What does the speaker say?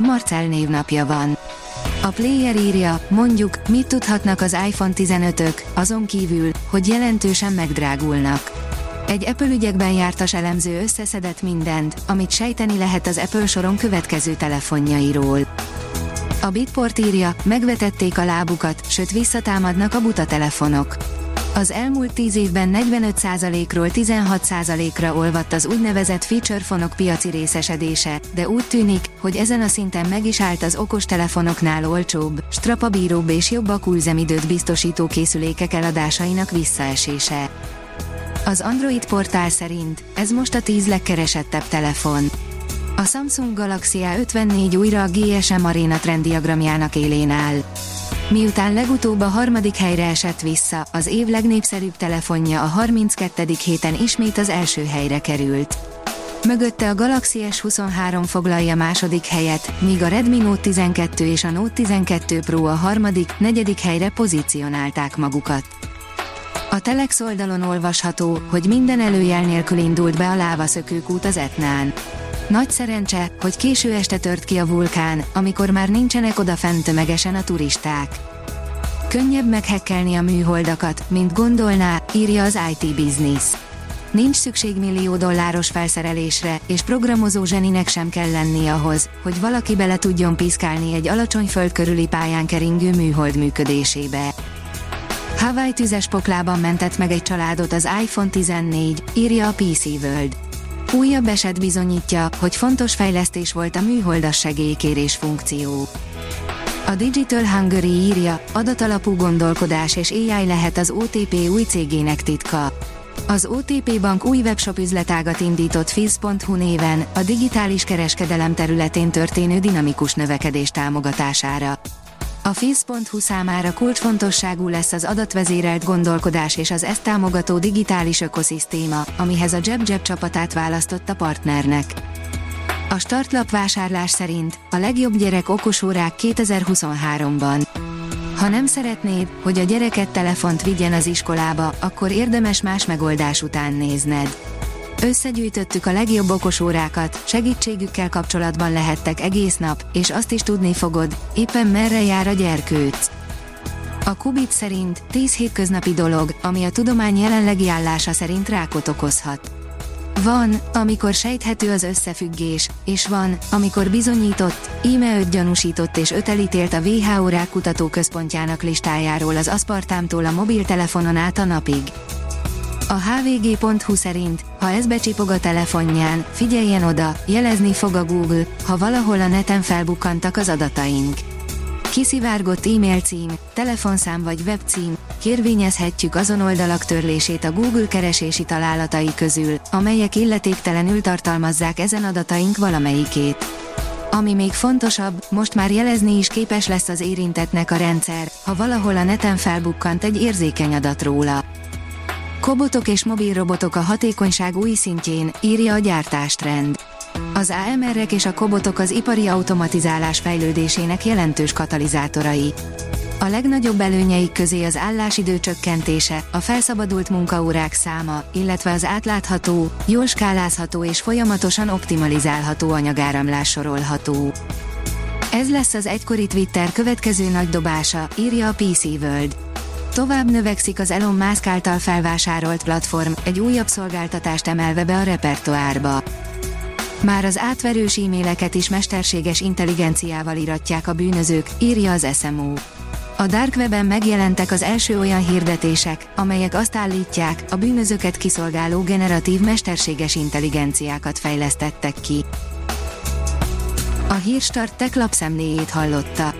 Marcel névnapja van. A player írja, mondjuk, mit tudhatnak az iPhone 15-ök, azon kívül, hogy jelentősen megdrágulnak. Egy Apple ügyekben jártas elemző összeszedett mindent, amit sejteni lehet az Apple soron következő telefonjairól. A Bitport írja, megvetették a lábukat, sőt visszatámadnak a buta telefonok. Az elmúlt 10 évben 45%-ról 16%-ra olvadt az úgynevezett feature fonok piaci részesedése, de úgy tűnik, hogy ezen a szinten meg is állt az okostelefonoknál olcsóbb, strapabíróbb és jobb akulzemidőt biztosító készülékek eladásainak visszaesése. Az Android portál szerint ez most a 10 legkeresettebb telefon. A Samsung Galaxy A54 újra a GSM Arena trenddiagramjának élén áll. Miután legutóbb a harmadik helyre esett vissza, az év legnépszerűbb telefonja a 32. héten ismét az első helyre került. Mögötte a Galaxy S23 foglalja második helyet, míg a Redmi Note 12 és a Note 12 Pro a harmadik, negyedik helyre pozícionálták magukat. A Telex oldalon olvasható, hogy minden előjel nélkül indult be a lávaszökőkút az Etnán. Nagy szerencse, hogy késő este tört ki a vulkán, amikor már nincsenek odafent tömegesen a turisták. Könnyebb meghekkelni a műholdakat, mint gondolná, írja az IT Business. Nincs szükség millió dolláros felszerelésre, és programozó zseninek sem kell lenni ahhoz, hogy valaki bele tudjon piszkálni egy alacsony föld körüli pályán keringő műhold működésébe. Hawaii tüzes poklában mentett meg egy családot az iPhone 14, írja a PC World. Újabb eset bizonyítja, hogy fontos fejlesztés volt a műholdas segélykérés funkció. A Digital Hungary írja, adatalapú gondolkodás és AI lehet az OTP új cégének titka. Az OTP Bank új webshop üzletágat indított Fizz.hu néven, a digitális kereskedelem területén történő dinamikus növekedés támogatására. A Fizz.hu számára kulcsfontosságú lesz az adatvezérelt gondolkodás és az ezt támogató digitális ökoszisztéma, amihez a JebJeb csapatát választotta partnernek. A startlap vásárlás szerint a legjobb gyerek okosórák 2023-ban. Ha nem szeretnéd, hogy a gyereket telefont vigyen az iskolába, akkor érdemes más megoldás után nézned. Összegyűjtöttük a legjobb okosórákat, segítségükkel kapcsolatban lehettek egész nap, és azt is tudni fogod, éppen merre jár a gyerkőc. A Kubit szerint 10 hétköznapi dolog, ami a tudomány jelenlegi állása szerint rákot okozhat. Van, amikor sejthető az összefüggés, és van, amikor bizonyított, íme öt gyanúsított és öt elítélt a WHO rákutató központjának listájáról az aszpartámtól a mobiltelefonon át a napig. A hvg.hu szerint, ha ez becsipog a telefonján, figyeljen oda, jelezni fog a Google, ha valahol a neten felbukkantak az adataink. Kiszivárgott e-mail cím, telefonszám vagy webcím, kérvényezhetjük azon oldalak törlését a Google keresési találatai közül, amelyek illetéktelenül tartalmazzák ezen adataink valamelyikét. Ami még fontosabb, most már jelezni is képes lesz az érintetnek a rendszer, ha valahol a neten felbukkant egy érzékeny adat róla. Kobotok és mobilrobotok a hatékonyság új szintjén, írja a gyártástrend. Az AMR-ek és a kobotok az ipari automatizálás fejlődésének jelentős katalizátorai. A legnagyobb előnyeik közé az állásidő csökkentése, a felszabadult munkaórák száma, illetve az átlátható, jól skálázható és folyamatosan optimalizálható anyagáramlás sorolható. Ez lesz az egykori Twitter következő nagy dobása, írja a PC World. Tovább növekszik az Elon Musk által felvásárolt platform, egy újabb szolgáltatást emelve be a repertoárba. Már az átverős e-maileket is mesterséges intelligenciával iratják a bűnözők, írja az SMO. A Dark Webben megjelentek az első olyan hirdetések, amelyek azt állítják, a bűnözőket kiszolgáló generatív mesterséges intelligenciákat fejlesztettek ki. A Hírstart tech lapszemléjét hallotta.